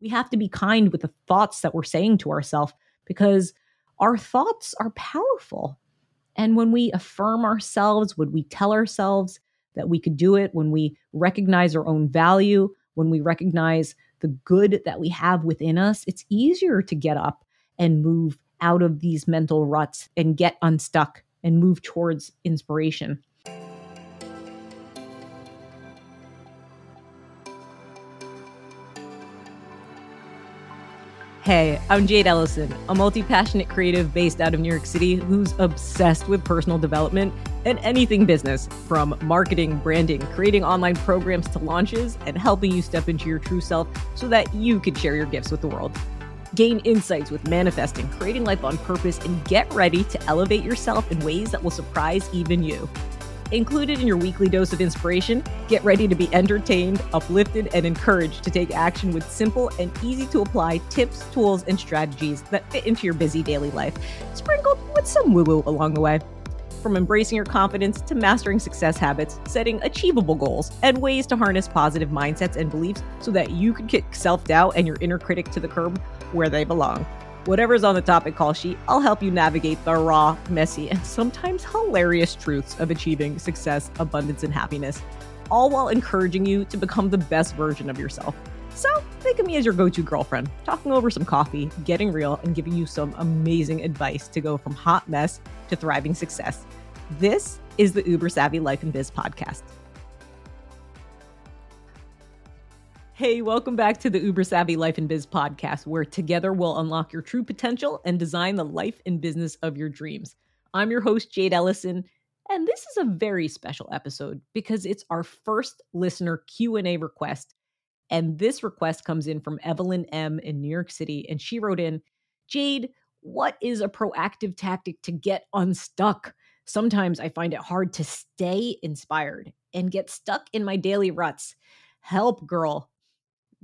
We have to be kind with the thoughts that we're saying to ourselves because our thoughts are powerful. And when we affirm ourselves, when we tell ourselves that we could do it, when we recognize our own value, when we recognize the good that we have within us, it's easier to get up and move out of these mental ruts and get unstuck and move towards inspiration. Hey, I'm Jade Elysan, a multi passionate creative based out of New York City who's obsessed with personal development and anything business from marketing, branding, creating online programs to launches, and helping you step into your true self so that you can share your gifts with the world. Gain insights with manifesting, creating life on purpose, and get ready to elevate yourself in ways that will surprise even you. Included in your weekly dose of inspiration, get ready to be entertained, uplifted, and encouraged to take action with simple and easy to apply tips, tools, and strategies that fit into your busy daily life, sprinkled with some woo woo along the way. From embracing your confidence to mastering success habits, setting achievable goals, and ways to harness positive mindsets and beliefs so that you can kick self doubt and your inner critic to the curb where they belong. Whatever's on the topic call sheet, I'll help you navigate the raw, messy, and sometimes hilarious truths of achieving success, abundance, and happiness, all while encouraging you to become the best version of yourself. So, think of me as your go to girlfriend, talking over some coffee, getting real, and giving you some amazing advice to go from hot mess to thriving success. This is the Uber Savvy Life and Biz podcast. Hey, welcome back to the Uber Savvy Life and Biz podcast, where together we'll unlock your true potential and design the life and business of your dreams. I'm your host, Jade Elysan, and this is a very special episode because it's our first listener Q&A request. And this request comes in from Evelyn M in New York City, and she wrote in, Jade, what is a proactive tactic to get unstuck? Sometimes I find it hard to stay inspired and get stuck in my daily ruts. Help, girl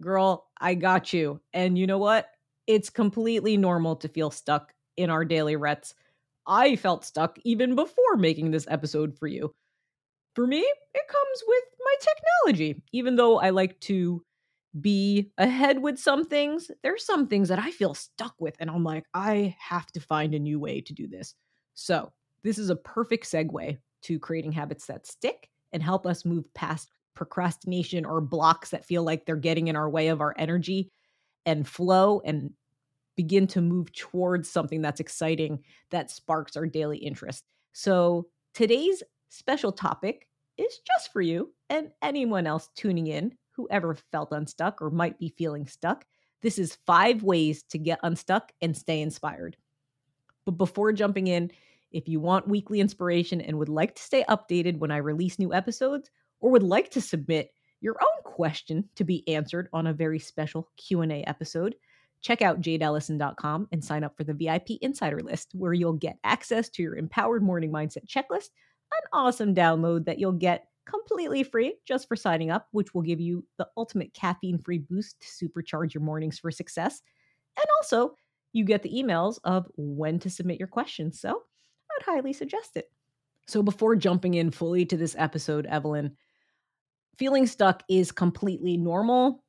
girl, I got you. And you know what? It's completely normal to feel stuck in our daily ruts. I felt stuck even before making this episode for you. For me, it comes with my technology. Even though I like to be ahead with some things, there's some things that I feel stuck with. And I'm like, I have to find a new way to do this. So, this is a perfect segue to creating habits that stick and help us move past procrastination or blocks that feel like they're getting in our way of our energy and flow and begin to move towards something that's exciting that sparks our daily interest. So, today's special topic is just for you and anyone else tuning in who ever felt unstuck or might be feeling stuck. This is five ways to get unstuck and stay inspired. But before jumping in, if you want weekly inspiration and would like to stay updated when I release new episodes, or would like to submit your own question to be answered on a very special Q&A episode, check out jadeelysan.com and sign up for the VIP insider list where you'll get access to your empowered morning mindset checklist, an awesome download that you'll get completely free just for signing up, which will give you the ultimate caffeine-free boost to supercharge your mornings for success. And also, you get the emails of when to submit your questions. So, I'd highly suggest it. So, before jumping in fully to this episode, Evelyn, feeling stuck is completely normal.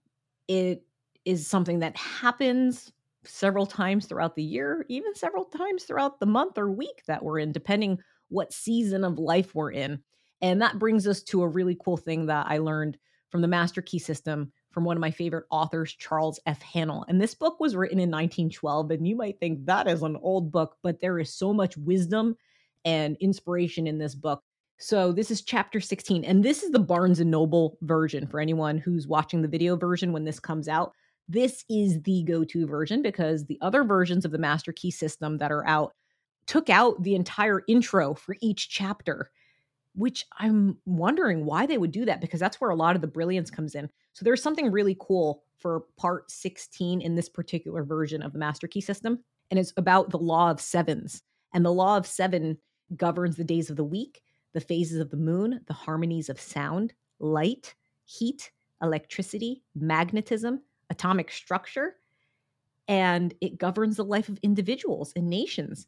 It is something that happens several times throughout the year, even several times throughout the month or week that we're in, depending what season of life we're in. And that brings us to a really cool thing that I learned from the Master Key System from one of my favorite authors, Charles F. Haanel. And this book was written in 1912. And you might think that is an old book, but there is so much wisdom and inspiration in this book so this is chapter 16 and this is the Barnes and Noble version for anyone who's watching the video version when this comes out. This is the go-to version because the other versions of the master key system that are out took out the entire intro for each chapter, which I'm wondering why they would do that because that's where a lot of the brilliance comes in. So there's something really cool for part 16 in this particular version of the master key system and it's about the law of sevens. And the law of 7 governs the days of the week the phases of the moon, the harmonies of sound, light, heat, electricity, magnetism, atomic structure, and it governs the life of individuals and nations.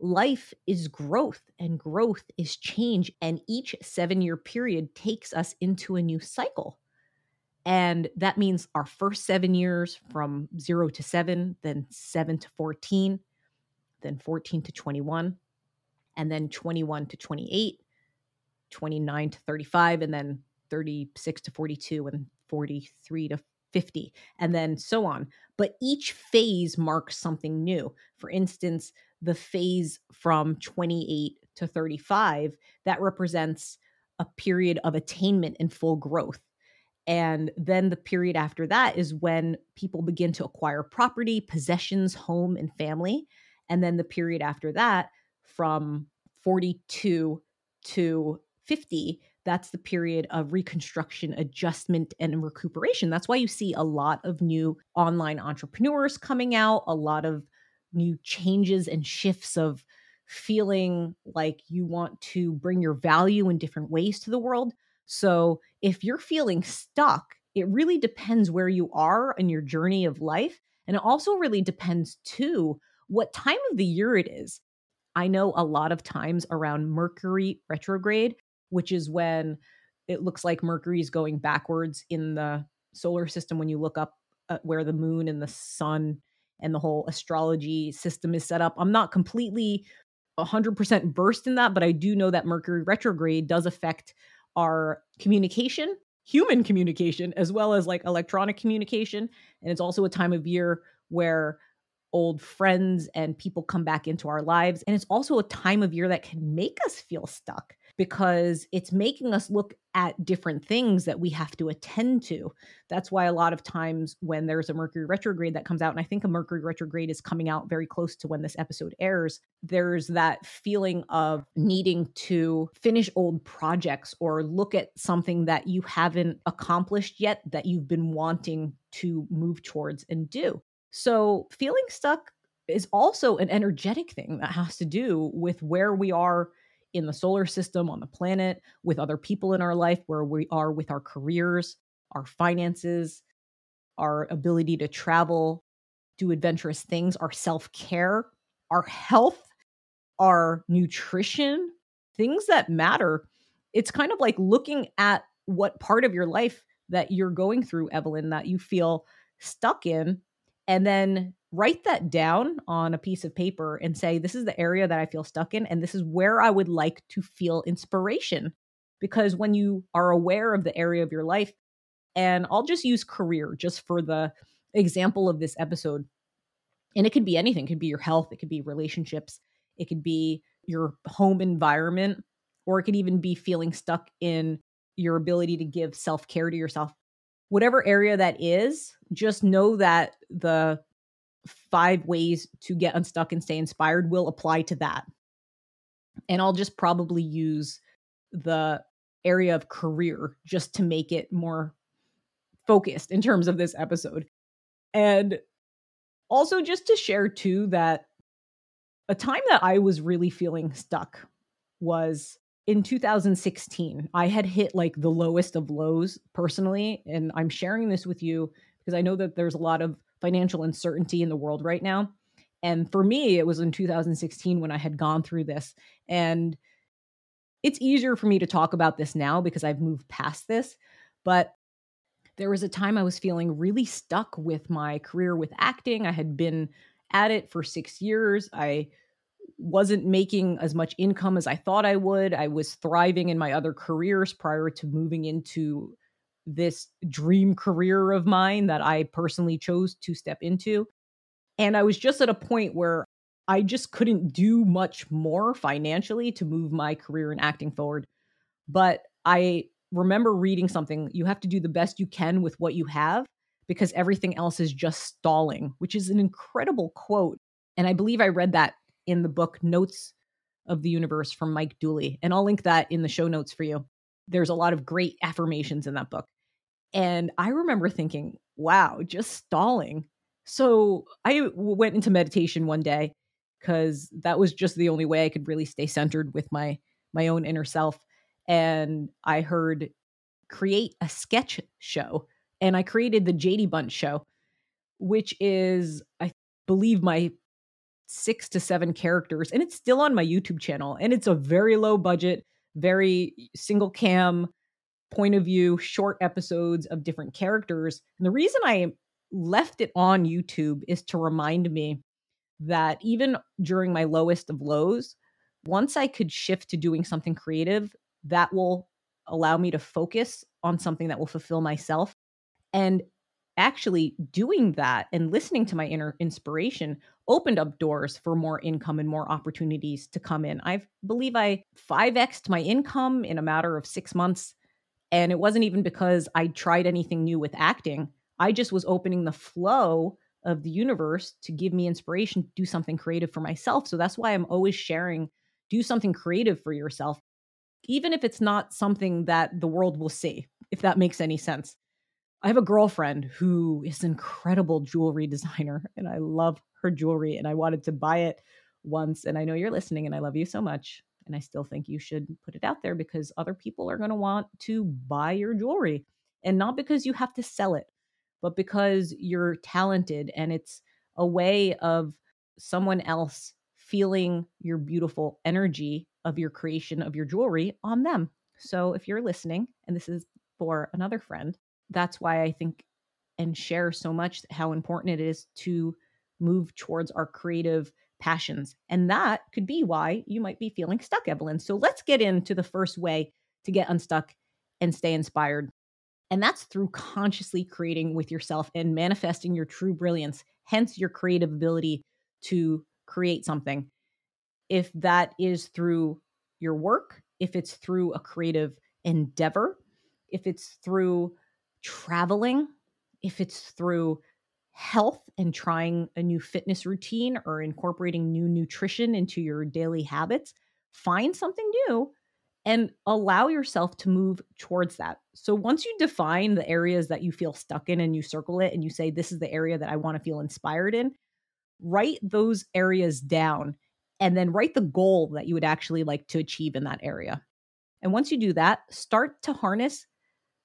Life is growth, and growth is change, and each seven year period takes us into a new cycle. And that means our first seven years from zero to seven, then seven to 14, then 14 to 21, and then 21 to 28, 29 to 35, and then 36 to 42, and 43 to 50, and then so on. But each phase marks something new. For instance, the phase from 28 to 35, that represents a period of attainment and full growth. And then the period after that is when people begin to acquire property, possessions, home, and family. And then the period after that, from 42 to 50, that's the period of reconstruction, adjustment, and recuperation. That's why you see a lot of new online entrepreneurs coming out, a lot of new changes and shifts of feeling like you want to bring your value in different ways to the world. So if you're feeling stuck, it really depends where you are in your journey of life. And it also really depends, too, what time of the year it is. I know a lot of times around Mercury retrograde, which is when it looks like Mercury is going backwards in the solar system when you look up uh, where the moon and the sun and the whole astrology system is set up. I'm not completely 100% versed in that, but I do know that Mercury retrograde does affect our communication, human communication, as well as like electronic communication. And it's also a time of year where old friends and people come back into our lives. And it's also a time of year that can make us feel stuck because it's making us look at different things that we have to attend to. That's why a lot of times when there's a Mercury retrograde that comes out, and I think a Mercury retrograde is coming out very close to when this episode airs, there's that feeling of needing to finish old projects or look at something that you haven't accomplished yet that you've been wanting to move towards and do. So feeling stuck is also an energetic thing that has to do with where we are in the solar system, on the planet, with other people in our life, where we are with our careers, our finances, our ability to travel, do adventurous things, our self care, our health, our nutrition, things that matter. It's kind of like looking at what part of your life that you're going through, Evelyn, that you feel stuck in, and then write that down on a piece of paper and say, This is the area that I feel stuck in, and this is where I would like to feel inspiration. Because when you are aware of the area of your life, and I'll just use career just for the example of this episode, and it could be anything, it could be your health, it could be relationships, it could be your home environment, or it could even be feeling stuck in your ability to give self care to yourself. Whatever area that is, just know that the five ways to get unstuck and stay inspired will apply to that. And I'll just probably use the area of career just to make it more focused in terms of this episode. And also just to share too that a time that I was really feeling stuck was in 2016. I had hit like the lowest of lows personally and I'm sharing this with you because I know that there's a lot of financial uncertainty in the world right now. And for me, it was in 2016 when I had gone through this. And it's easier for me to talk about this now because I've moved past this. But there was a time I was feeling really stuck with my career with acting. I had been at it for six years. I wasn't making as much income as I thought I would. I was thriving in my other careers prior to moving into this dream career of mine that I personally chose to step into. And I was just at a point where I just couldn't do much more financially to move my career in acting forward. But I remember reading something you have to do the best you can with what you have because everything else is just stalling, which is an incredible quote. And I believe I read that in the book Notes of the Universe from Mike Dooley. And I'll link that in the show notes for you. There's a lot of great affirmations in that book. And I remember thinking, wow, just stalling. So I went into meditation one day because that was just the only way I could really stay centered with my my own inner self. And I heard create a sketch show. And I created the JD Bunch show, which is, I believe, my six to seven characters. And it's still on my YouTube channel. And it's a very low budget, very single cam point of view, short episodes of different characters. And the reason I left it on YouTube is to remind me that even during my lowest of lows, once I could shift to doing something creative, that will allow me to focus on something that will fulfill myself. And actually doing that and listening to my inner inspiration opened up doors for more income and more opportunities to come in. I believe I 5xed my income in a matter of six months. And it wasn't even because I tried anything new with acting. I just was opening the flow of the universe to give me inspiration to do something creative for myself. So that's why I'm always sharing do something creative for yourself, even if it's not something that the world will see, if that makes any sense. I have a girlfriend who is an incredible jewelry designer, and I love her jewelry, and I wanted to buy it once. And I know you're listening, and I love you so much. And I still think you should put it out there because other people are going to want to buy your jewelry. And not because you have to sell it, but because you're talented and it's a way of someone else feeling your beautiful energy of your creation of your jewelry on them. So if you're listening, and this is for another friend, that's why I think and share so much how important it is to move towards our creative passions. And that could be why you might be feeling stuck, Evelyn. So let's get into the first way to get unstuck and stay inspired. And that's through consciously creating with yourself and manifesting your true brilliance, hence your creative ability to create something. If that is through your work, if it's through a creative endeavor, if it's through traveling, if it's through health and trying a new fitness routine or incorporating new nutrition into your daily habits, find something new and allow yourself to move towards that. So once you define the areas that you feel stuck in and you circle it and you say, This is the area that I want to feel inspired in, write those areas down and then write the goal that you would actually like to achieve in that area. And once you do that, start to harness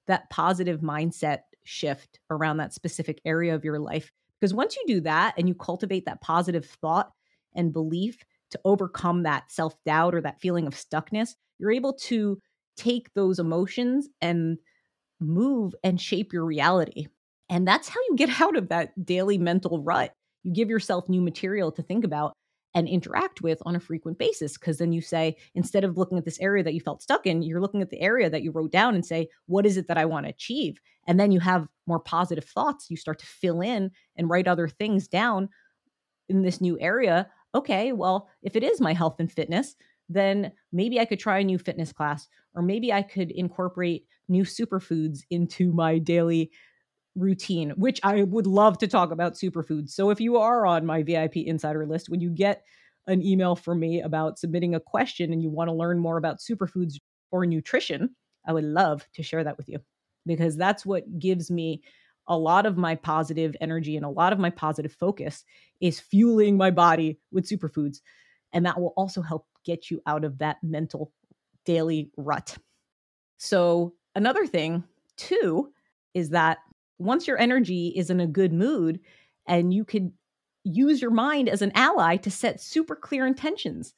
that positive mindset shift around that specific area of your life. Because once you do that and you cultivate that positive thought and belief to overcome that self doubt or that feeling of stuckness, you're able to take those emotions and move and shape your reality. And that's how you get out of that daily mental rut. You give yourself new material to think about and interact with on a frequent basis. Because then you say, instead of looking at this area that you felt stuck in, you're looking at the area that you wrote down and say, what is it that I want to achieve? And then you have more positive thoughts. You start to fill in and write other things down in this new area. Okay, well, if it is my health and fitness, then maybe I could try a new fitness class, or maybe I could incorporate new superfoods into my daily routine, which I would love to talk about superfoods. So if you are on my VIP insider list, when you get an email from me about submitting a question and you want to learn more about superfoods or nutrition, I would love to share that with you because that's what gives me a lot of my positive energy and a lot of my positive focus is fueling my body with superfoods. And that will also help get you out of that mental daily rut. So, another thing, too, is that once your energy is in a good mood and you could use your mind as an ally to set super clear intentions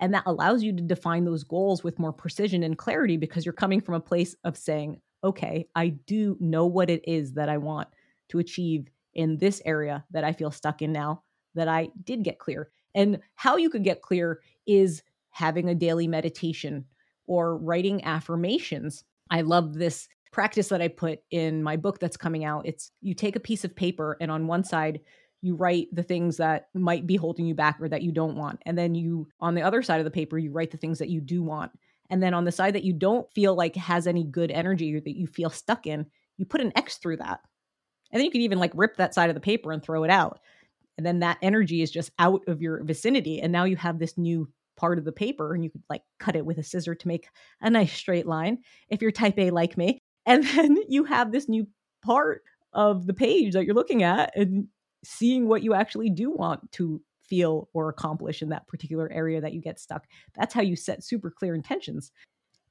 and that allows you to define those goals with more precision and clarity because you're coming from a place of saying okay i do know what it is that i want to achieve in this area that i feel stuck in now that i did get clear. And how you could get clear is having a daily meditation or writing affirmations. I love this practice that I put in my book that's coming out. It's you take a piece of paper and on one side you write the things that might be holding you back or that you don't want. And then you on the other side of the paper you write the things that you do want. And then on the side that you don't feel like has any good energy or that you feel stuck in, you put an X through that. And then you can even like rip that side of the paper and throw it out. And then that energy is just out of your vicinity. And now you have this new part of the paper and you could like cut it with a scissor to make a nice straight line if you're type A like me. And then you have this new part of the page that you're looking at and seeing what you actually do want to feel or accomplish in that particular area that you get stuck. That's how you set super clear intentions.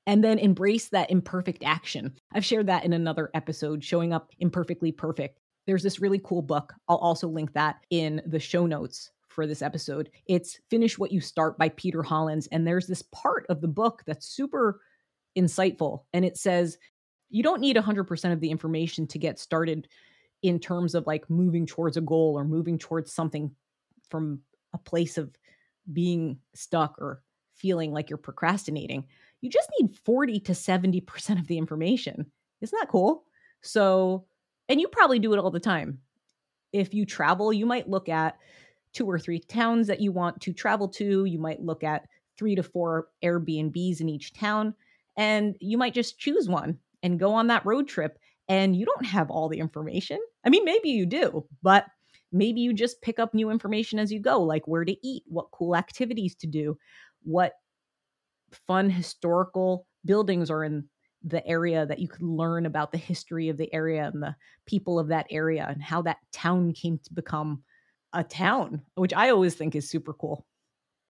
And then embrace that imperfect action. I've shared that in another episode, showing up imperfectly perfect. There's this really cool book. I'll also link that in the show notes for this episode. It's Finish What You Start by Peter Hollins. And there's this part of the book that's super insightful. And it says, You don't need 100% of the information to get started in terms of like moving towards a goal or moving towards something from a place of being stuck or feeling like you're procrastinating. You just need 40 to 70% of the information. Isn't that cool? So, and you probably do it all the time. If you travel, you might look at two or three towns that you want to travel to. You might look at three to four Airbnbs in each town, and you might just choose one and go on that road trip. And you don't have all the information. I mean, maybe you do, but maybe you just pick up new information as you go, like where to eat, what cool activities to do, what fun historical buildings are in the area that you could learn about the history of the area and the people of that area and how that town came to become a town, which I always think is super cool.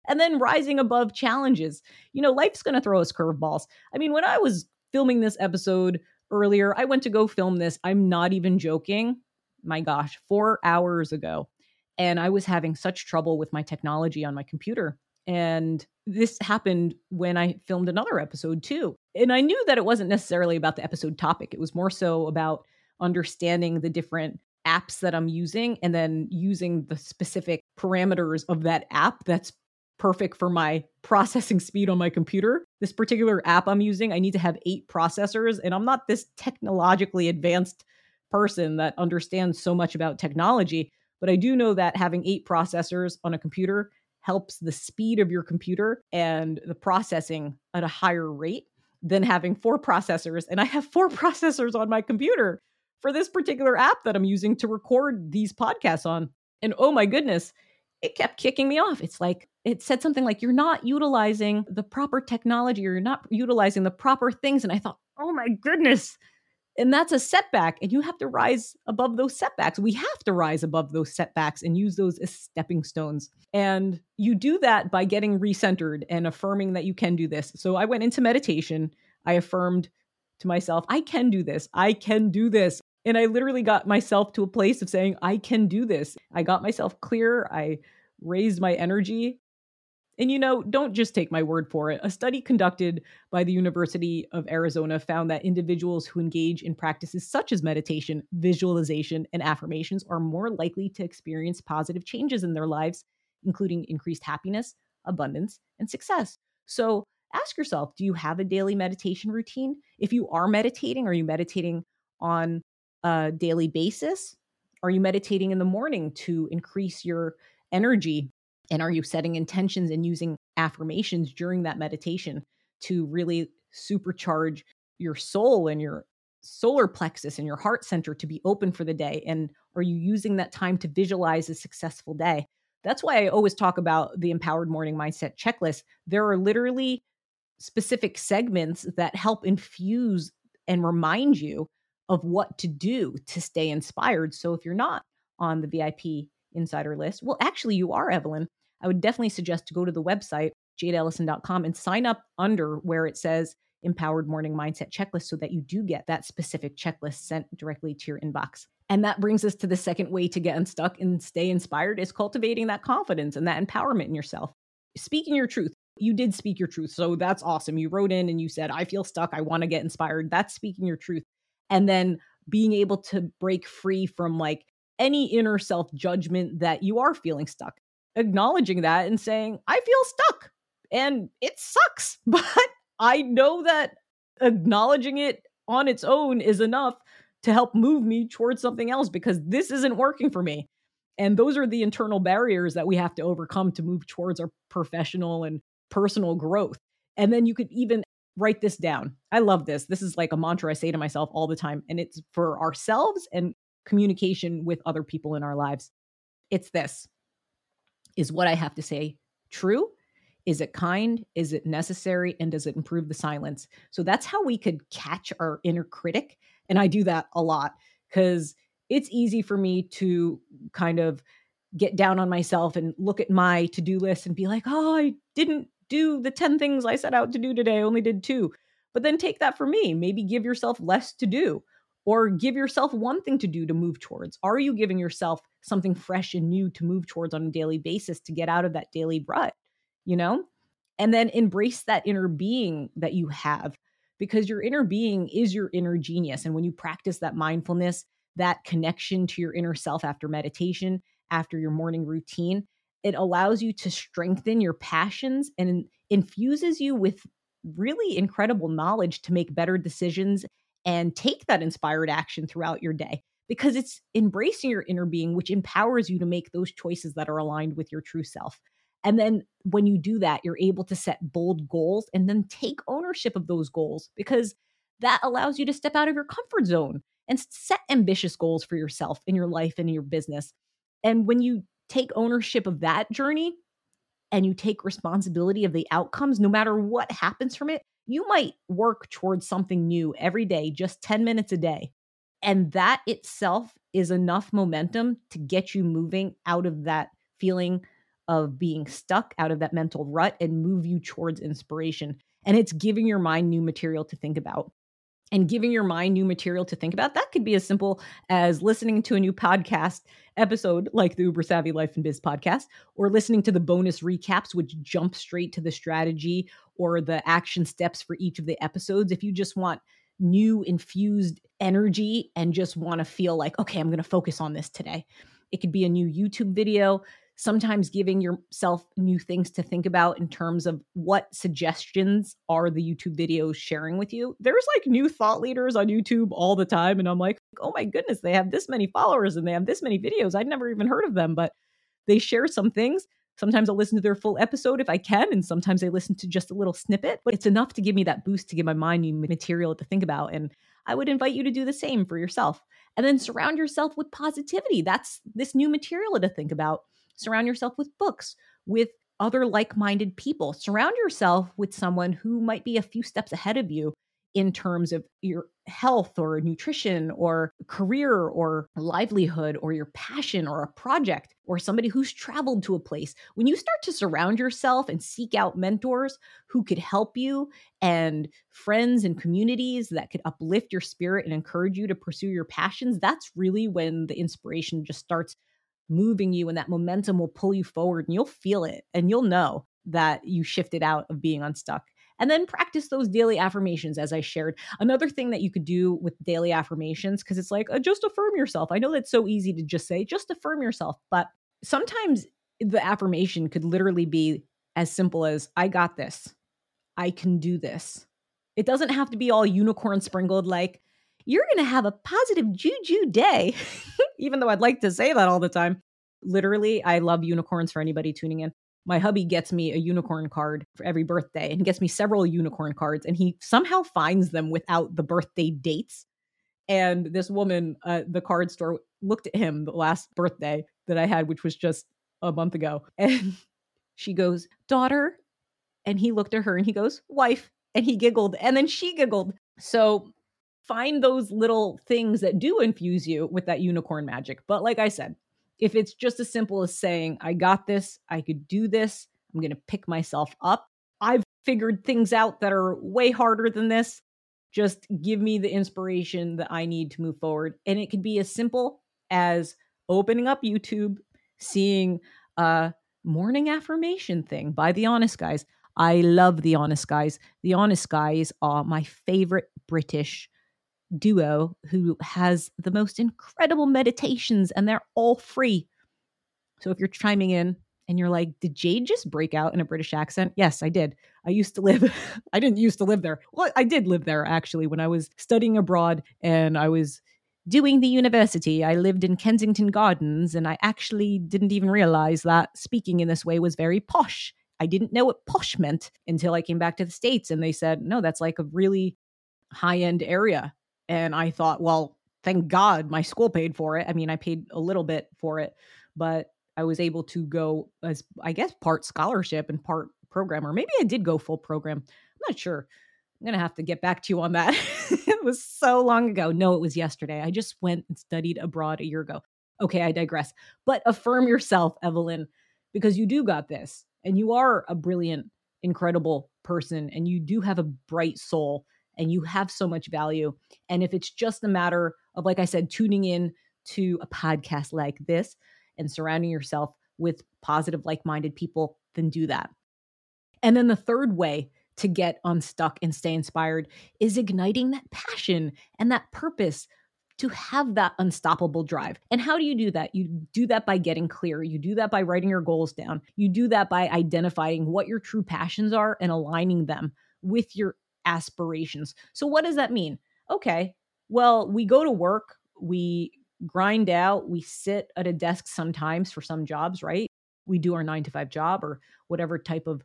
And then rising above challenges. You know, life's going to throw us curveballs. I mean, when I was filming this episode earlier, I went to go film this. I'm not even joking. My gosh, four hours ago. And I was having such trouble with my technology on my computer. And this happened when I filmed another episode too. And I knew that it wasn't necessarily about the episode topic, it was more so about understanding the different apps that I'm using and then using the specific parameters of that app that's perfect for my processing speed on my computer. This particular app I'm using, I need to have eight processors, and I'm not this technologically advanced person that understands so much about technology. But I do know that having eight processors on a computer helps the speed of your computer and the processing at a higher rate than having four processors. And I have four processors on my computer for this particular app that I'm using to record these podcasts on. And oh my goodness, it kept kicking me off. It's like it said something like, You're not utilizing the proper technology or you're not utilizing the proper things. And I thought, Oh my goodness. And that's a setback. And you have to rise above those setbacks. We have to rise above those setbacks and use those as stepping stones. And you do that by getting recentered and affirming that you can do this. So I went into meditation. I affirmed to myself, I can do this. I can do this. And I literally got myself to a place of saying, I can do this. I got myself clear. I raised my energy. And you know, don't just take my word for it. A study conducted by the University of Arizona found that individuals who engage in practices such as meditation, visualization, and affirmations are more likely to experience positive changes in their lives, including increased happiness, abundance, and success. So ask yourself do you have a daily meditation routine? If you are meditating, are you meditating on a daily basis? Are you meditating in the morning to increase your energy? And are you setting intentions and using affirmations during that meditation to really supercharge your soul and your solar plexus and your heart center to be open for the day? And are you using that time to visualize a successful day? That's why I always talk about the empowered morning mindset checklist. There are literally specific segments that help infuse and remind you of what to do to stay inspired. So if you're not on the VIP insider list, well, actually, you are, Evelyn. I would definitely suggest to go to the website, jadeelysan.com, and sign up under where it says Empowered Morning Mindset Checklist so that you do get that specific checklist sent directly to your inbox. And that brings us to the second way to get unstuck and stay inspired is cultivating that confidence and that empowerment in yourself. Speaking your truth. You did speak your truth. So that's awesome. You wrote in and you said, I feel stuck. I want to get inspired. That's speaking your truth and then being able to break free from like any inner self judgment that you are feeling stuck acknowledging that and saying i feel stuck and it sucks but i know that acknowledging it on its own is enough to help move me towards something else because this isn't working for me and those are the internal barriers that we have to overcome to move towards our professional and personal growth and then you could even write this down. I love this. This is like a mantra I say to myself all the time, and it's for ourselves and communication with other people in our lives. It's this Is what I have to say true? Is it kind? Is it necessary? And does it improve the silence? So that's how we could catch our inner critic. And I do that a lot because it's easy for me to kind of get down on myself and look at my to do list and be like, oh, I didn't do the 10 things I set out to do today. I only did two. But then take that for me. Maybe give yourself less to do or give yourself one thing to do to move towards. Are you giving yourself something fresh and new to move towards on a daily basis to get out of that daily rut? You know? And then embrace that inner being that you have because your inner being is your inner genius. And when you practice that mindfulness, that connection to your inner self after meditation, after your morning routine, it allows you to strengthen your passions and infuses you with really incredible knowledge to make better decisions and take that inspired action throughout your day because it's embracing your inner being, which empowers you to make those choices that are aligned with your true self. And then when you do that, you're able to set bold goals and then take ownership of those goals because that allows you to step out of your comfort zone and set ambitious goals for yourself in your life and in your business. And when you take ownership of that journey and you take responsibility of the outcomes, no matter what happens from it, you might work towards something new every day, just 10 minutes a day. And that itself is enough momentum to get you moving out of that feeling of being stuck, out of that mental rut, and move you towards inspiration. And it's giving your mind new material to think about and giving your mind new material to think about. That could be as simple as listening to a new podcast episode like the Uber Savvy Life and Biz podcast, or listening to the bonus recaps, which jump straight to the strategy or the action steps for each of the episodes. If you just want new infused energy and just want to feel like, okay, I'm going to focus on this today. It could be a new YouTube video sometimes giving yourself new things to think about in terms of what suggestions are the YouTube videos sharing with you. There's like new thought leaders on YouTube all the time. And I'm like, oh my goodness, they have this many followers and they have this many videos. I'd never even heard of them, but they share some things. Sometimes I'll listen to their full episode if I can, and sometimes I listen to just a little snippet, but it's enough to give me that boost to give my mind new material to think about. And I would invite you to do the same for yourself. And then surround yourself with positivity. That's this new material to think about Surround yourself with books, with other like minded people. Surround yourself with someone who might be a few steps ahead of you in terms of your health or nutrition or career or livelihood or your passion or a project or somebody who's traveled to a place. When you start to surround yourself and seek out mentors who could help you and friends and communities that could uplift your spirit and encourage you to pursue your passions, that's really when the inspiration just starts moving you and that momentum will pull you forward and you'll feel it and you'll know that you shifted out of being unstuck. And then practice those daily affirmations, as I shared. Another thing that you could do with daily affirmations, because it's like, uh, just affirm yourself. I know that's so easy to just say, just affirm yourself. But sometimes the affirmation could literally be as simple as, I got this. I can do this. It doesn't have to be all unicorn sprinkled, like, you're going to have a positive juju day, even though I'd like to say that all the time. Literally, I love unicorns for anybody tuning in. My hubby gets me a unicorn card for every birthday and he gets me several unicorn cards, and he somehow finds them without the birthday dates. And this woman, uh, the card store, looked at him the last birthday that I had, which was just a month ago. And she goes, Daughter. And he looked at her and he goes, Wife. And he giggled. And then she giggled. So find those little things that do infuse you with that unicorn magic. But like I said, if it's just as simple as saying, I got this, I could do this, I'm going to pick myself up. I've figured things out that are way harder than this. Just give me the inspiration that I need to move forward. And it could be as simple as opening up YouTube, seeing a morning affirmation thing by the Honest Guys. I love the Honest Guys. The Honest Guys are my favorite British duo who has the most incredible meditations and they're all free. So if you're chiming in and you're like, did Jade just break out in a British accent? Yes, I did. I used to live, I didn't used to live there. Well, I did live there actually when I was studying abroad and I was doing the university. I lived in Kensington Gardens and I actually didn't even realize that speaking in this way was very posh. I didn't know what posh meant until I came back to the States and they said, no, that's like a really high end area. And I thought, well, thank God my school paid for it. I mean, I paid a little bit for it, but I was able to go as, I guess, part scholarship and part program, or maybe I did go full program. I'm not sure. I'm going to have to get back to you on that. it was so long ago. No, it was yesterday. I just went and studied abroad a year ago. Okay, I digress. But affirm yourself, Evelyn, because you do got this and you are a brilliant, incredible person and you do have a bright soul and you have so much value. And if it's just a matter of, like I said, tuning in to a podcast like this and surrounding yourself with positive, like minded people, then do that. And then the third way to get unstuck and stay inspired is igniting that passion and that purpose to have that unstoppable drive. And how do you do that? You do that by getting clear. You do that by writing your goals down. You do that by identifying what your true passions are and aligning them with your aspirations. So, what does that mean? Okay, well, we go to work, we grind out, we sit at a desk sometimes for some jobs, right? We do our nine to five job or whatever type of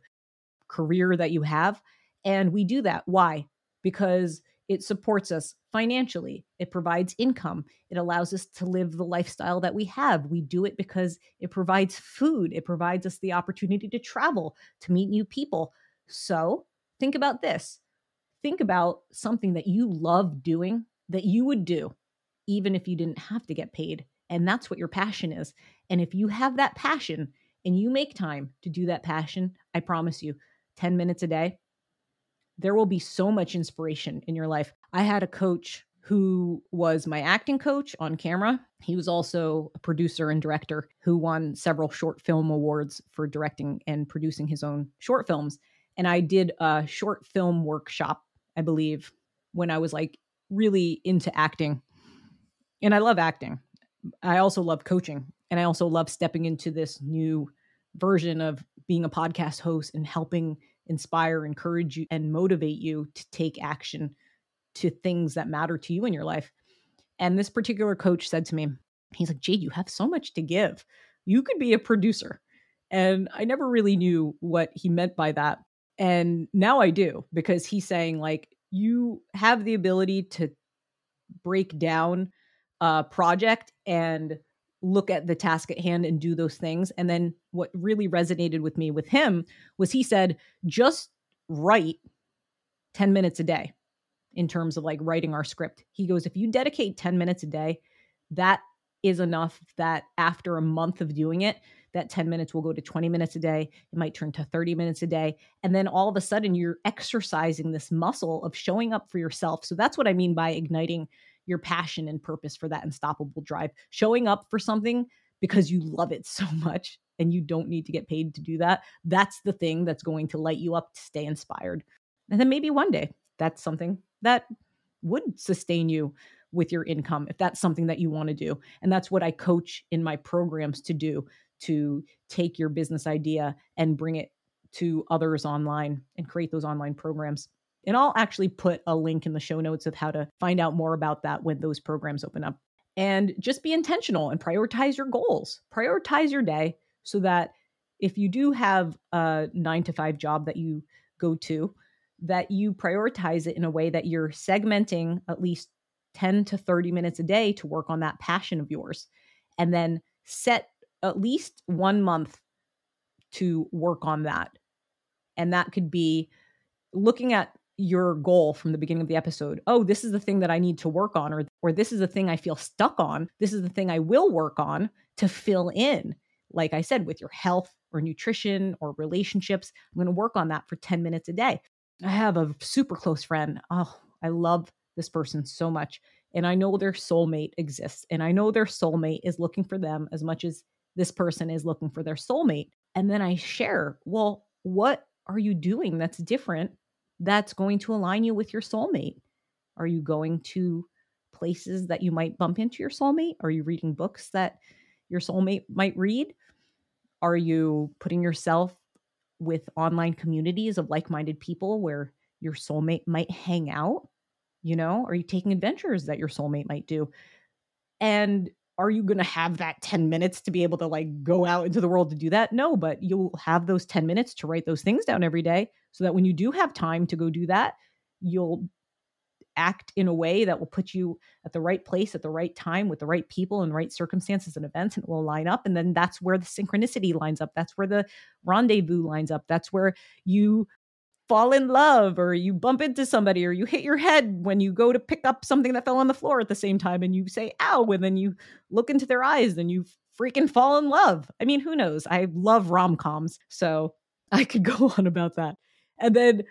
career that you have. And we do that. Why? Because it supports us financially. It provides income. It allows us to live the lifestyle that we have. We do it because it provides food. It provides us the opportunity to travel, to meet new people. So think about this think about something that you love doing that you would do even if you didn't have to get paid. And that's what your passion is. And if you have that passion and you make time to do that passion, I promise you, 10 minutes a day, there will be so much inspiration in your life. I had a coach who was my acting coach on camera. He was also a producer and director who won several short film awards for directing and producing his own short films. And I did a short film workshop, I believe, when I was like really into acting. And I love acting. I also love coaching. And I also love stepping into this new version of being a podcast host and helping inspire, encourage you, and motivate you to take action to things that matter to you in your life. And this particular coach said to me, he's like, Jade, you have so much to give. You could be a producer. And I never really knew what he meant by that. And now I do because he's saying, like, you have the ability to break down a project and look at the task at hand and do those things. And then what really resonated with me with him was he said, just write 10 minutes a day in terms of like writing our script. He goes, if you dedicate 10 minutes a day, that is enough that after a month of doing it, that 10 minutes will go to 20 minutes a day. It might turn to 30 minutes a day. And then all of a sudden, you're exercising this muscle of showing up for yourself. So that's what I mean by igniting your passion and purpose for that unstoppable drive. Showing up for something because you love it so much and you don't need to get paid to do that. That's the thing that's going to light you up to stay inspired. And then maybe one day that's something that would sustain you with your income if that's something that you want to do. And that's what I coach in my programs to do to take your business idea and bring it to others online and create those online programs. And I'll actually put a link in the show notes of how to find out more about that when those programs open up. And just be intentional and prioritize your goals. Prioritize your day so that if you do have a nine to five job that you go to, that you prioritize it in a way that you're segmenting at least 10 to 30 minutes a day to work on that passion of yours. And then set at least one month to work on that. And that could be looking at your goal from the beginning of the episode. Oh, this is the thing that I need to work on, or, or this is the thing I feel stuck on. This is the thing I will work on to fill in. Like I said, with your health or nutrition or relationships, I'm going to work on that for 10 minutes a day. I have a super close friend. Oh, I love this person so much. And I know their soulmate exists. And I know their soulmate is looking for them as much as this person is looking for their soulmate. And then I share, well, what are you doing that's different that's going to align you with your soulmate? Are you going to places that you might bump into your soulmate? Are you reading books that your soulmate might read? Are you putting yourself with online communities of like minded people where your soulmate might hang out? You know, are you taking adventures that your soulmate might do? And are you going to have that 10 minutes to be able to like go out into the world to do that? No, but you'll have those 10 minutes to write those things down every day so that when you do have time to go do that, you'll act in a way that will put you at the right place at the right time with the right people and right circumstances and events and it will line up and then that's where the synchronicity lines up that's where the rendezvous lines up that's where you fall in love or you bump into somebody or you hit your head when you go to pick up something that fell on the floor at the same time and you say ow and then you look into their eyes and you freaking fall in love. I mean, who knows? I love rom-coms, so I could go on about that. And then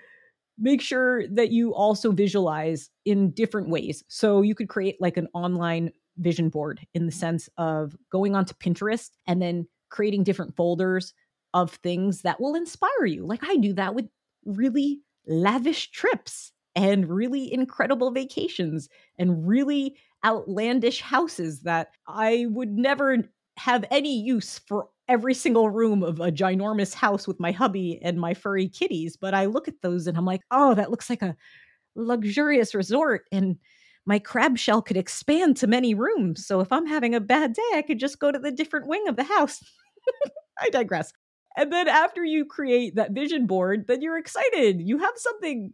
make sure that you also visualize in different ways. So you could create like an online vision board in the sense of going onto Pinterest and then creating different folders of things that will inspire you. Like I do that with really lavish trips and really incredible vacations and really outlandish houses that I would never have any use for every single room of a ginormous house with my hubby and my furry kitties. But I look at those and I'm like, oh, that looks like a luxurious resort. And my crab shell could expand to many rooms. So if I'm having a bad day, I could just go to the different wing of the house. I digress. And then after you create that vision board, then you're excited. You have something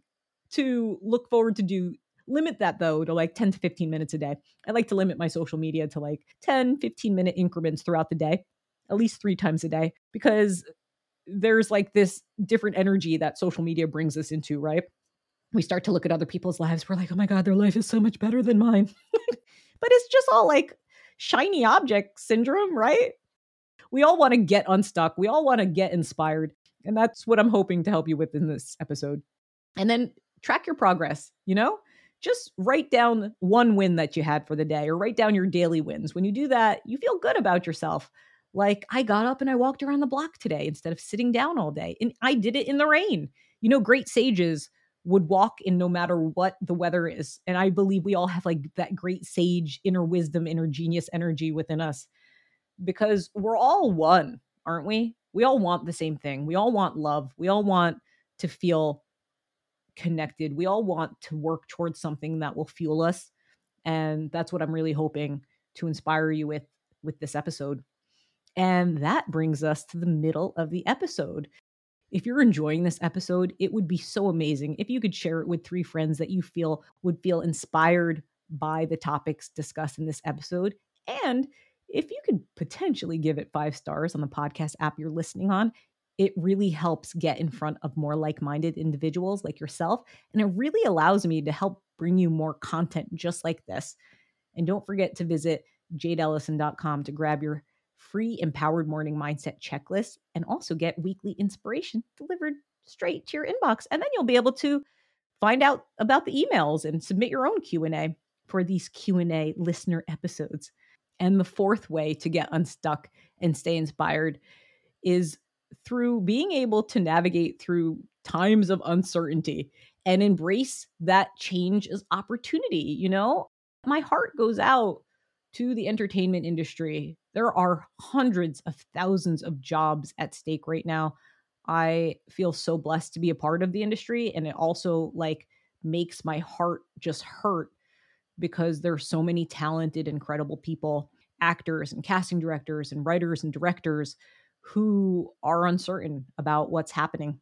to look forward to do. Limit that though to like 10 to 15 minutes a day. I like to limit my social media to like 10, 15 minute increments throughout the day, at least three times a day, because there's like this different energy that social media brings us into, right? We start to look at other people's lives. We're like, oh my God, their life is so much better than mine. but it's just all like shiny object syndrome, right? We all want to get unstuck. We all want to get inspired. And that's what I'm hoping to help you with in this episode. And then track your progress, you know? Just write down one win that you had for the day or write down your daily wins. When you do that, you feel good about yourself. Like, I got up and I walked around the block today instead of sitting down all day. And I did it in the rain. You know, great sages would walk in no matter what the weather is. And I believe we all have like that great sage, inner wisdom, inner genius energy within us because we're all one, aren't we? We all want the same thing. We all want love. We all want to feel connected. We all want to work towards something that will fuel us. And that's what I'm really hoping to inspire you with with this episode. And that brings us to the middle of the episode. If you're enjoying this episode, it would be so amazing if you could share it with three friends that you feel would feel inspired by the topics discussed in this episode. And if you could potentially give it five stars on the podcast app you're listening on, it really helps get in front of more like minded individuals like yourself. And it really allows me to help bring you more content just like this. And don't forget to visit jadeelysan.com to grab your free empowered morning mindset checklist and also get weekly inspiration delivered straight to your inbox. And then you'll be able to find out about the emails and submit your own Q&A for these Q&A listener episodes. And the fourth way to get unstuck and stay inspired is through being able to navigate through times of uncertainty and embrace that change as opportunity. You know, my heart goes out to the entertainment industry. There are hundreds of thousands of jobs at stake right now. I feel so blessed to be a part of the industry and it also like makes my heart just hurt because there's so many talented incredible people, actors and casting directors and writers and directors who are uncertain about what's happening.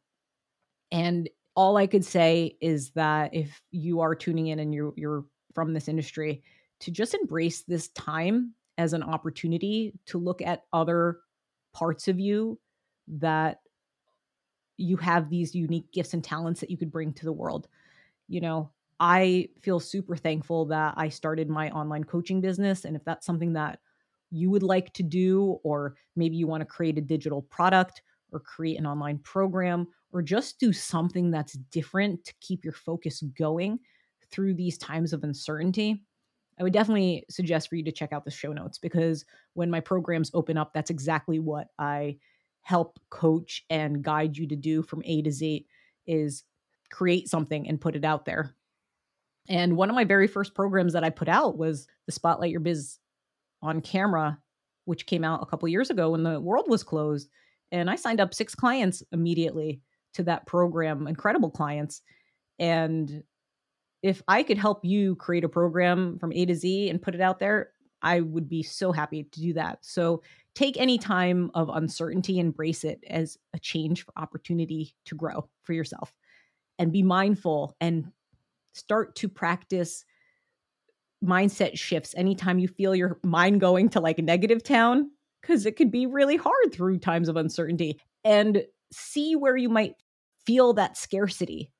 And all I could say is that if you are tuning in and you're you're from this industry, to just embrace this time as an opportunity to look at other parts of you that you have these unique gifts and talents that you could bring to the world. You know, I feel super thankful that I started my online coaching business. And if that's something that you would like to do, or maybe you want to create a digital product or create an online program, or just do something that's different to keep your focus going through these times of uncertainty, I would definitely suggest for you to check out the show notes because when my programs open up, that's exactly what I help coach and guide you to do from A to Z is create something and put it out there. And one of my very first programs that I put out was the Spotlight Your Biz on camera, which came out a couple years ago when the world was closed. And I signed up six clients immediately to that program, incredible clients. And if I could help you create a program from A to Z and put it out there, I would be so happy to do that. So take any time of uncertainty, embrace it as a change for opportunity to grow for yourself and be mindful and start to practice mindset shifts anytime you feel your mind going to like negative town because it could be really hard through times of uncertainty and see where you might feel that scarcity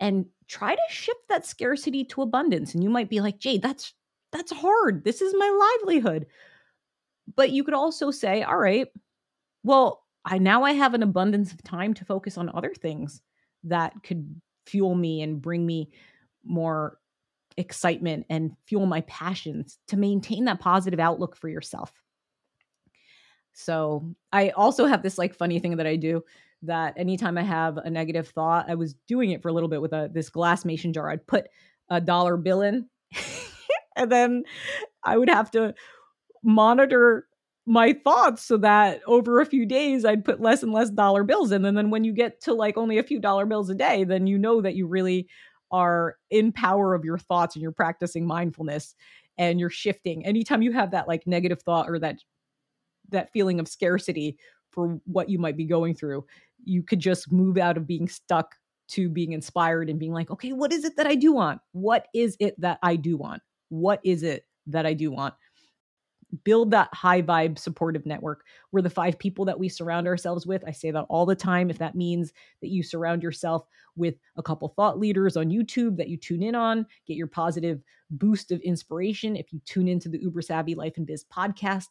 and try to shift that scarcity to abundance and you might be like jade that's that's hard. This is my livelihood. But you could also say all right well i now i have an abundance of time to focus on other things that could fuel me and bring me more excitement and fuel my passions to maintain that positive outlook for yourself. So, I also have this like funny thing that I do that anytime I have a negative thought, I was doing it for a little bit with a this glass mason jar. I'd put a dollar bill in and then I would have to monitor my thoughts so that over a few days I'd put less and less dollar bills in. And then when you get to like only a few dollar bills a day, then you know that you really are in power of your thoughts and you're practicing mindfulness and you're shifting. Anytime you have that like negative thought or that that feeling of scarcity for what you might be going through, you could just move out of being stuck to being inspired and being like, okay, what is it that I do want? What is it that I do want? What is it that I do want? Build that high vibe supportive network. We're the five people that we surround ourselves with. I say that all the time. If that means that you surround yourself with a couple thought leaders on YouTube that you tune in on, get your positive boost of inspiration. If you tune into the Uber Savvy Life and Biz podcast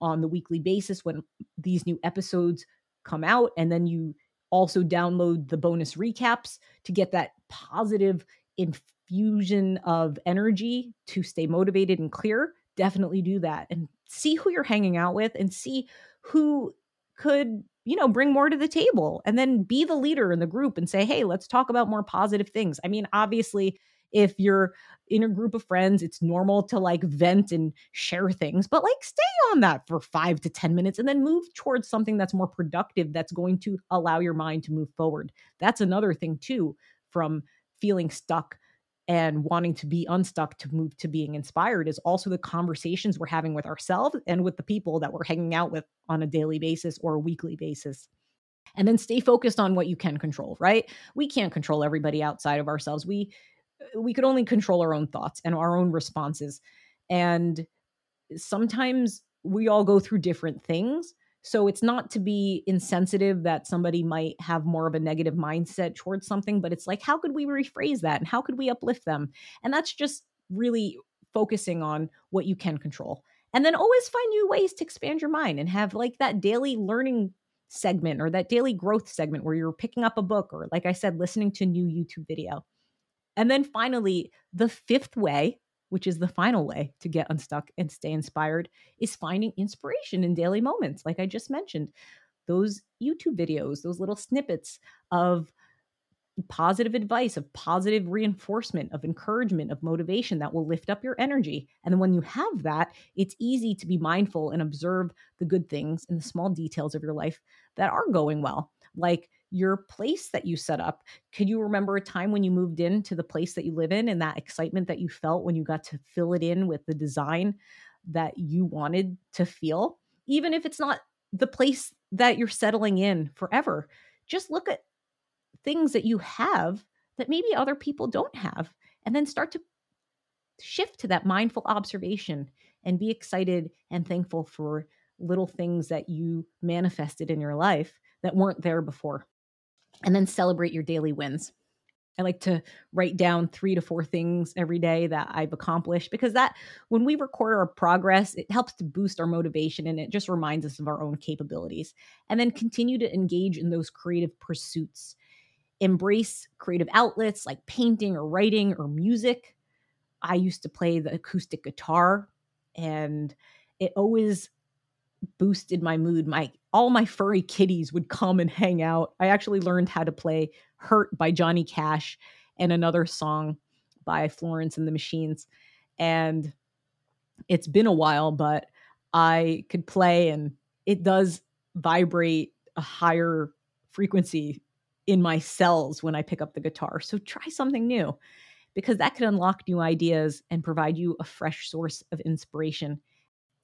on the weekly basis when these new episodes come out, and then you also download the bonus recaps to get that positive infusion of energy to stay motivated and clear definitely do that and see who you're hanging out with and see who could you know bring more to the table and then be the leader in the group and say hey let's talk about more positive things. I mean obviously if you're in a group of friends it's normal to like vent and share things but like stay on that for 5 to 10 minutes and then move towards something that's more productive that's going to allow your mind to move forward. That's another thing too from feeling stuck and wanting to be unstuck to move to being inspired is also the conversations we're having with ourselves and with the people that we're hanging out with on a daily basis or a weekly basis. And then stay focused on what you can control, right? We can't control everybody outside of ourselves. We we could only control our own thoughts and our own responses. And sometimes we all go through different things so it's not to be insensitive that somebody might have more of a negative mindset towards something, but it's like, how could we rephrase that and how could we uplift them? And that's just really focusing on what you can control. And then always find new ways to expand your mind and have like that daily learning segment or that daily growth segment where you're picking up a book or, like I said, listening to new YouTube video. And then finally, the fifth way which is the final way to get unstuck and stay inspired, is finding inspiration in daily moments. Like I just mentioned, those YouTube videos, those little snippets of positive advice, of positive reinforcement, of encouragement, of motivation that will lift up your energy. And then when you have that, it's easy to be mindful and observe the good things and the small details of your life that are going well. Like your place that you set up. Could you remember a time when you moved into the place that you live in and that excitement that you felt when you got to fill it in with the design that you wanted to feel? Even if it's not the place that you're settling in forever, just look at things that you have that maybe other people don't have and then start to shift to that mindful observation and be excited and thankful for little things that you manifested in your life that weren't there before and then celebrate your daily wins. I like to write down three to four things every day that I've accomplished because that, when we record our progress, it helps to boost our motivation and it just reminds us of our own capabilities. And then continue to engage in those creative pursuits. Embrace creative outlets like painting or writing or music. I used to play the acoustic guitar and it always boosted my mood. My all my furry kitties would come and hang out. I actually learned how to play Hurt by Johnny Cash and another song by Florence and the Machines. And it's been a while, but I could play and it does vibrate a higher frequency in my cells when I pick up the guitar. So try something new because that could unlock new ideas and provide you a fresh source of inspiration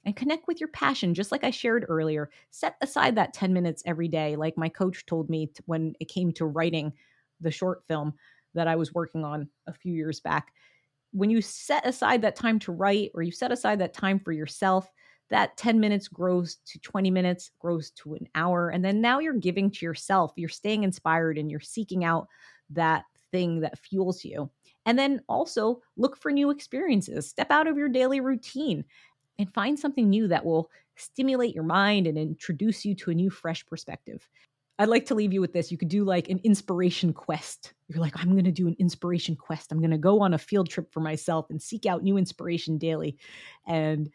and connect with your passion, just like I shared earlier. Set aside that 10 minutes every day, like my coach told me to, when it came to writing the short film that I was working on a few years back. When you set aside that time to write or you set aside that time for yourself, that 10 minutes grows to 20 minutes, grows to an hour. And then now you're giving to yourself. You're staying inspired and you're seeking out that thing that fuels you. And then also look for new experiences. Step out of your daily routine and find something new that will stimulate your mind and introduce you to a new, fresh perspective. I'd like to leave you with this. You could do like an inspiration quest. You're like, I'm going to do an inspiration quest. I'm going to go on a field trip for myself and seek out new inspiration daily. And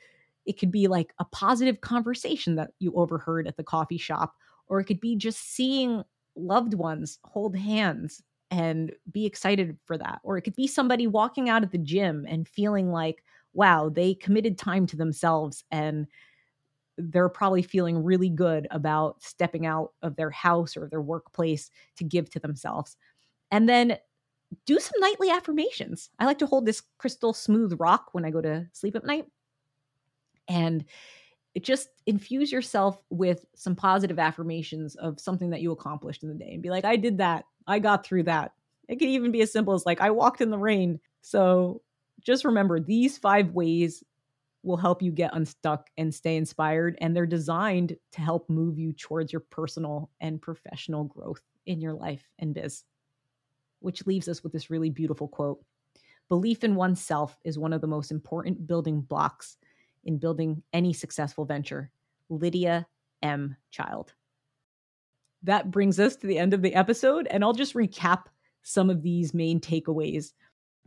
it could be like a positive conversation that you overheard at the coffee shop, or it could be just seeing loved ones hold hands and be excited for that. Or it could be somebody walking out at the gym and feeling like, wow, they committed time to themselves and they're probably feeling really good about stepping out of their house or their workplace to give to themselves. And then do some nightly affirmations. I like to hold this crystal smooth rock when I go to sleep at night. And it just infuse yourself with some positive affirmations of something that you accomplished in the day and be like, I did that. I got through that. It could even be as simple as like, I walked in the rain. So just remember these five ways will help you get unstuck and stay inspired. And they're designed to help move you towards your personal and professional growth in your life and biz. Which leaves us with this really beautiful quote Belief in oneself is one of the most important building blocks in building any successful venture. Lydia M. Child. That brings us to the end of the episode, and I'll just recap some of these main takeaways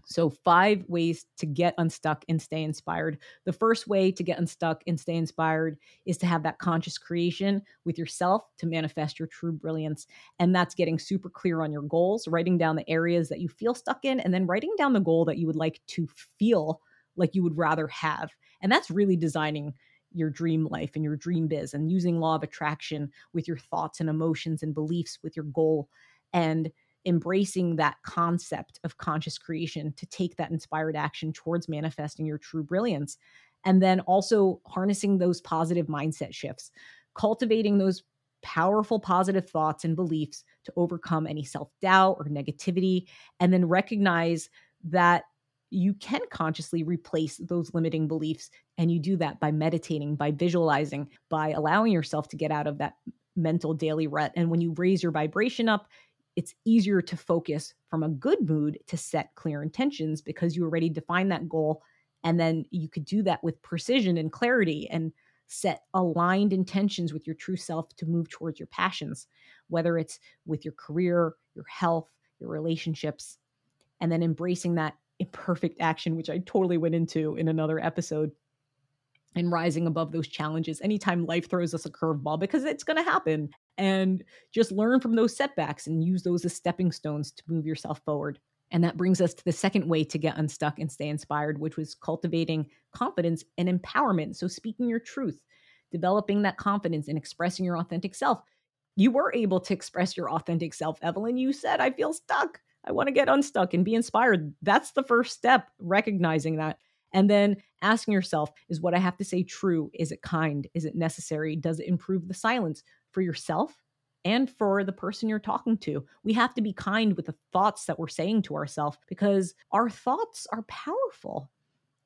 so, five ways to get unstuck and stay inspired. The first way to get unstuck and stay inspired is to have that conscious creation with yourself to manifest your true brilliance. And that's getting super clear on your goals, writing down the areas that you feel stuck in, and then writing down the goal that you would like to feel like you would rather have. And that's really designing your dream life and your dream biz and using law of attraction with your thoughts and emotions and beliefs with your goal. And embracing that concept of conscious creation to take that inspired action towards manifesting your true brilliance. And then also harnessing those positive mindset shifts, cultivating those powerful positive thoughts and beliefs to overcome any self doubt or negativity, and then recognize that you can consciously replace those limiting beliefs. And you do that by meditating, by visualizing, by allowing yourself to get out of that mental daily rut. And when you raise your vibration up, it's easier to focus from a good mood to set clear intentions because you already defined that goal. And then you could do that with precision and clarity and set aligned intentions with your true self to move towards your passions, whether it's with your career, your health, your relationships, and then embracing that imperfect action, which I totally went into in another episode, and rising above those challenges anytime life throws us a curveball because it's going to happen and just learn from those setbacks and use those as stepping stones to move yourself forward. And that brings us to the second way to get unstuck and stay inspired, which was cultivating confidence and empowerment. So, speaking your truth, developing that confidence and expressing your authentic self. You were able to express your authentic self, Evelyn. You said, I feel stuck. I want to get unstuck and be inspired. That's the first step, recognizing that. And then asking yourself, is what I have to say true? Is it kind? Is it necessary? Does it improve the silence? For yourself and for the person you're talking to. We have to be kind with the thoughts that we're saying to ourselves because our thoughts are powerful.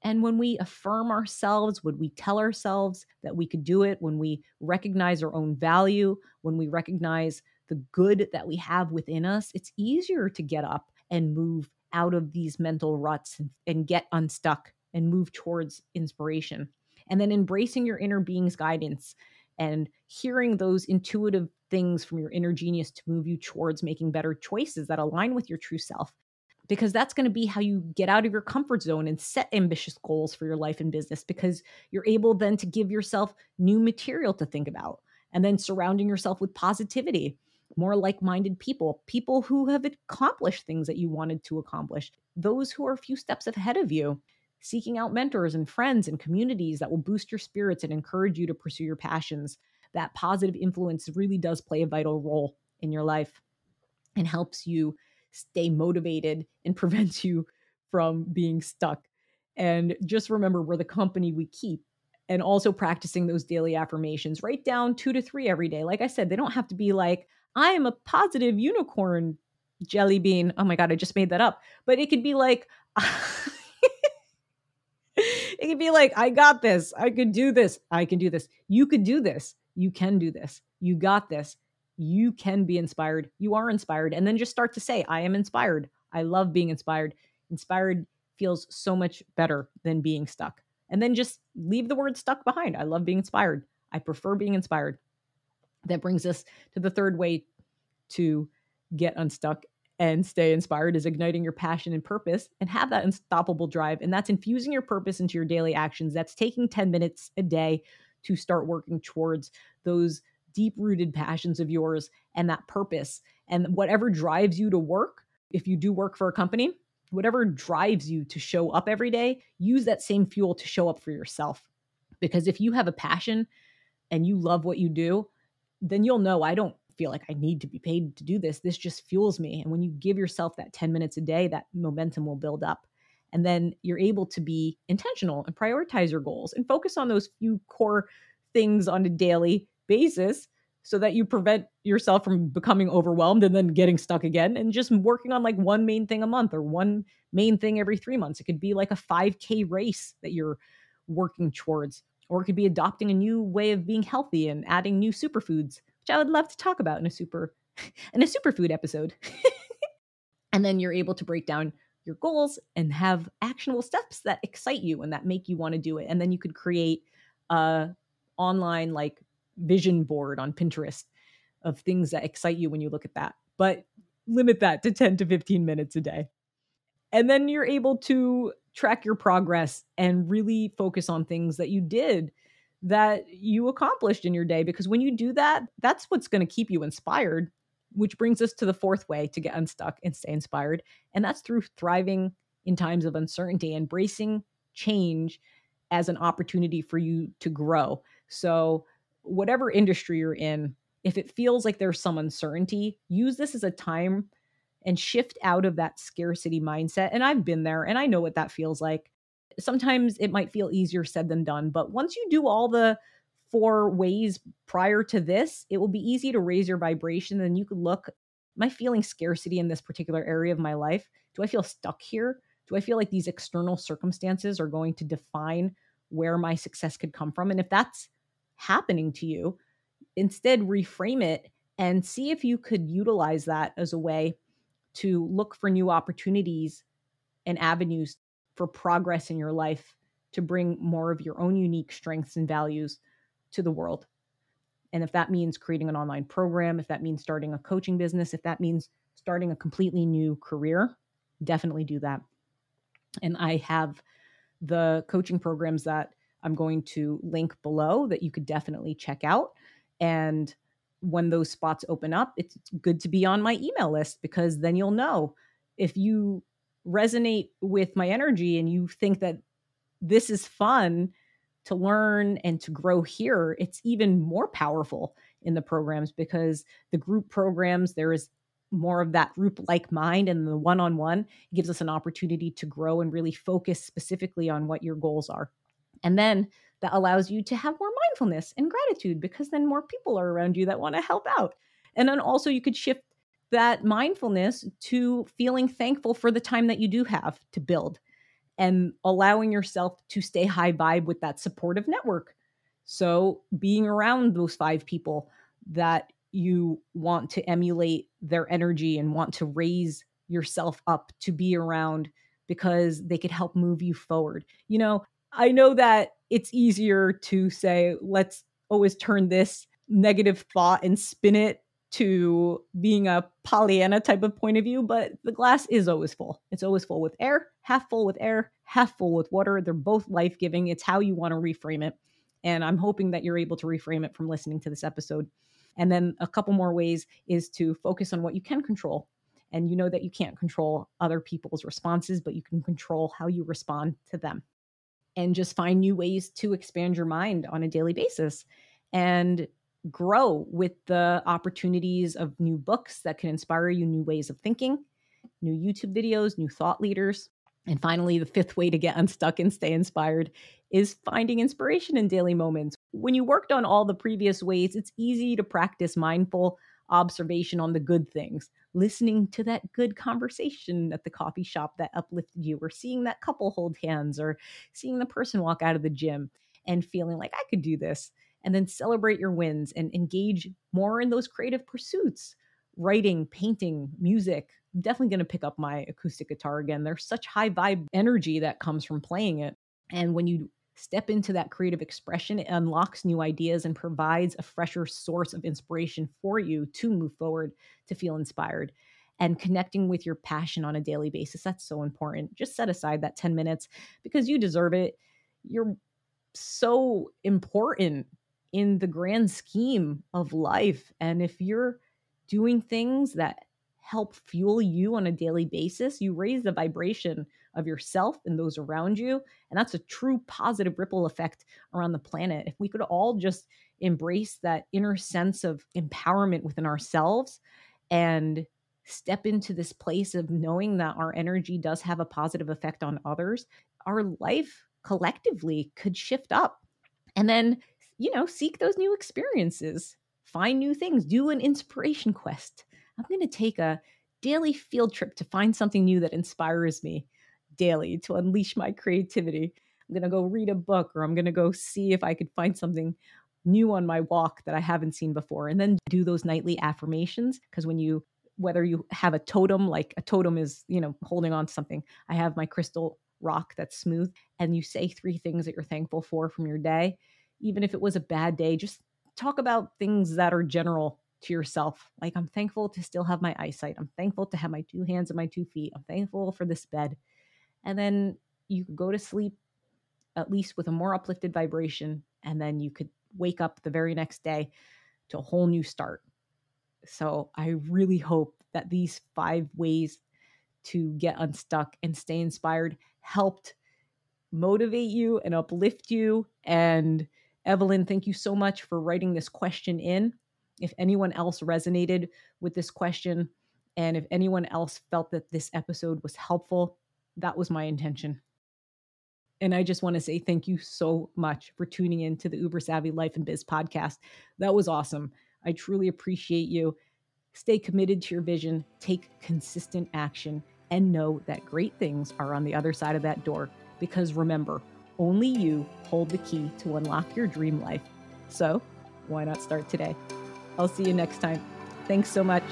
And when we affirm ourselves, when we tell ourselves that we could do it, when we recognize our own value, when we recognize the good that we have within us, it's easier to get up and move out of these mental ruts and, and get unstuck and move towards inspiration. And then embracing your inner being's guidance and hearing those intuitive things from your inner genius to move you towards making better choices that align with your true self. Because that's going to be how you get out of your comfort zone and set ambitious goals for your life and business. Because you're able then to give yourself new material to think about and then surrounding yourself with positivity, more like minded people, people who have accomplished things that you wanted to accomplish, those who are a few steps ahead of you seeking out mentors and friends and communities that will boost your spirits and encourage you to pursue your passions. That positive influence really does play a vital role in your life and helps you stay motivated and prevents you from being stuck. And just remember, we're the company we keep. And also practicing those daily affirmations. Write down two to three every day. Like I said, they don't have to be like, I am a positive unicorn jelly bean. Oh my God, I just made that up. But it could be like, it could be like, I got this. I could do this. I can do this. You could do this. You can do this. You got this. You can be inspired. You are inspired. And then just start to say, I am inspired. I love being inspired. Inspired feels so much better than being stuck. And then just leave the word stuck behind. I love being inspired. I prefer being inspired. That brings us to the third way to get unstuck and stay inspired is igniting your passion and purpose and have that unstoppable drive. And that's infusing your purpose into your daily actions. That's taking 10 minutes a day to start working towards those deep rooted passions of yours and that purpose and whatever drives you to work. If you do work for a company, whatever drives you to show up every day, use that same fuel to show up for yourself. Because if you have a passion and you love what you do, then you'll know I don't feel like I need to be paid to do this. This just fuels me. And when you give yourself that 10 minutes a day, that momentum will build up. And then you're able to be intentional and prioritize your goals and focus on those few core things on a daily basis so that you prevent yourself from becoming overwhelmed and then getting stuck again and just working on like one main thing a month or one main thing every 3 months. It could be like a 5k race that you're working towards or it could be adopting a new way of being healthy and adding new superfoods, I would love to talk about in a super in a superfood episode. and then you're able to break down your goals and have actionable steps that excite you and that make you want to do it. And then you could create a online like vision board on Pinterest of things that excite you when you look at that. But limit that to 10 to 15 minutes a day. And then you're able to track your progress and really focus on things that you did that you accomplished in your day. Because when you do that, that's what's going to keep you inspired, which brings us to the fourth way to get unstuck and stay inspired. And that's through thriving in times of uncertainty, embracing change as an opportunity for you to grow. So, whatever industry you're in, if it feels like there's some uncertainty, use this as a time and shift out of that scarcity mindset. And I've been there and I know what that feels like. Sometimes it might feel easier said than done, but once you do all the four ways prior to this, it will be easy to raise your vibration. And you could look, am I feeling scarcity in this particular area of my life? Do I feel stuck here? Do I feel like these external circumstances are going to define where my success could come from? And if that's happening to you, instead reframe it and see if you could utilize that as a way to look for new opportunities and avenues for progress in your life to bring more of your own unique strengths and values to the world. And if that means creating an online program, if that means starting a coaching business, if that means starting a completely new career, definitely do that. And I have the coaching programs that I'm going to link below that you could definitely check out. And when those spots open up, it's good to be on my email list because then you'll know if you resonate with my energy and you think that this is fun to learn and to grow here, it's even more powerful in the programs because the group programs, there is more of that group like mind and the one on one gives us an opportunity to grow and really focus specifically on what your goals are. And then that allows you to have more mindfulness and gratitude because then more people are around you that want to help out. And then also you could shift that mindfulness to feeling thankful for the time that you do have to build and allowing yourself to stay high vibe with that supportive network. So being around those five people that you want to emulate their energy and want to raise yourself up to be around because they could help move you forward. You know, I know that it's easier to say, let's always turn this negative thought and spin it to being a Pollyanna type of point of view, but the glass is always full. It's always full with air, half full with air, half full with water. They're both life giving. It's how you want to reframe it. And I'm hoping that you're able to reframe it from listening to this episode. And then a couple more ways is to focus on what you can control. And you know that you can't control other people's responses, but you can control how you respond to them and just find new ways to expand your mind on a daily basis and grow with the opportunities of new books that can inspire you, new ways of thinking, new YouTube videos, new thought leaders. And finally, the fifth way to get unstuck and stay inspired is finding inspiration in daily moments. When you worked on all the previous ways, it's easy to practice mindful observation on the good things, listening to that good conversation at the coffee shop that uplifted you, or seeing that couple hold hands, or seeing the person walk out of the gym and feeling like I could do this. And then celebrate your wins and engage more in those creative pursuits writing, painting, music. I'm definitely going to pick up my acoustic guitar again. There's such high vibe energy that comes from playing it. And when you step into that creative expression, it unlocks new ideas and provides a fresher source of inspiration for you to move forward, to feel inspired. And connecting with your passion on a daily basis, that's so important. Just set aside that 10 minutes because you deserve it. You're so important in the grand scheme of life. And if you're doing things that help fuel you on a daily basis, you raise the vibration of yourself and those around you. And that's a true positive ripple effect around the planet. If we could all just embrace that inner sense of empowerment within ourselves and step into this place of knowing that our energy does have a positive effect on others, our life collectively could shift up. And then, you know, seek those new experiences, find new things, do an inspiration quest. I'm going to take a daily field trip to find something new that inspires me daily to unleash my creativity. I'm going to go read a book or I'm going to go see if I could find something new on my walk that I haven't seen before. And then do those nightly affirmations. Because when you, whether you have a totem, like a totem is, you know, holding on to something, I have my crystal rock that's smooth, and you say three things that you're thankful for from your day. Even if it was a bad day, just talk about things that are general to yourself. Like, I'm thankful to still have my eyesight. I'm thankful to have my two hands and my two feet. I'm thankful for this bed. And then you could go to sleep at least with a more uplifted vibration. And then you could wake up the very next day to a whole new start. So I really hope that these five ways to get unstuck and stay inspired helped motivate you and uplift you. And Evelyn, thank you so much for writing this question in. If anyone else resonated with this question, and if anyone else felt that this episode was helpful, that was my intention. And I just want to say thank you so much for tuning in to the Uber Savvy Life and Biz podcast. That was awesome. I truly appreciate you. Stay committed to your vision, take consistent action, and know that great things are on the other side of that door. Because remember, only you hold the key to unlock your dream life. So, why not start today? I'll see you next time. Thanks so much.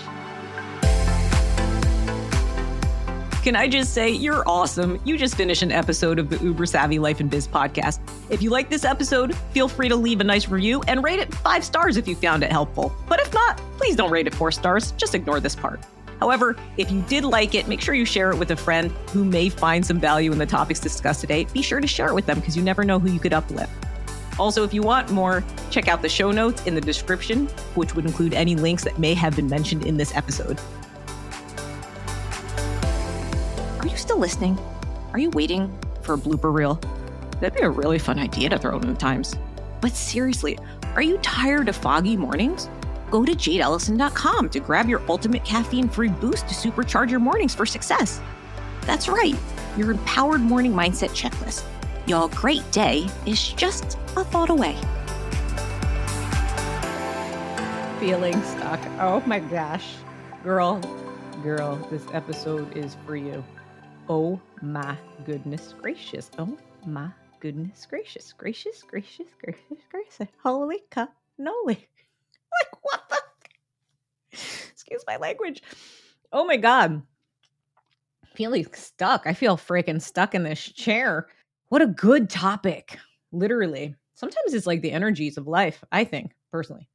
Can I just say, you're awesome. You just finished an episode of the Uber Savvy Life and Biz podcast. If you like this episode, feel free to leave a nice review and rate it five stars if you found it helpful. But if not, please don't rate it four stars. Just ignore this part. However, if you did like it, make sure you share it with a friend who may find some value in the topics discussed today. Be sure to share it with them because you never know who you could uplift. Also, if you want more, check out the show notes in the description, which would include any links that may have been mentioned in this episode. Are you still listening? Are you waiting for a blooper reel? That'd be a really fun idea to throw in the times. But seriously, are you tired of foggy mornings? Go to jadeelysan.com to grab your ultimate caffeine free boost to supercharge your mornings for success. That's right, your empowered morning mindset checklist. Your great day is just a thought away. Feeling stuck. Oh my gosh. Girl, girl, this episode is for you. Oh my goodness gracious. Oh my goodness gracious. Gracious, gracious, gracious, gracious. Holy cannoli. like, what the? Excuse my language. Oh my God. Feeling stuck. I feel freaking stuck in this chair. What a good topic. Literally. Sometimes it's like the energies of life, I think, personally.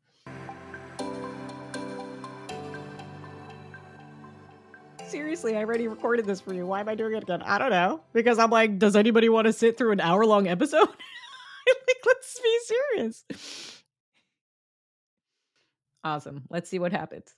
seriously, I already recorded this for you. Why am I doing it again? I don't know. Because I'm like, does anybody want to sit through an hour long episode? like, let's be serious. Awesome. Let's see what happens.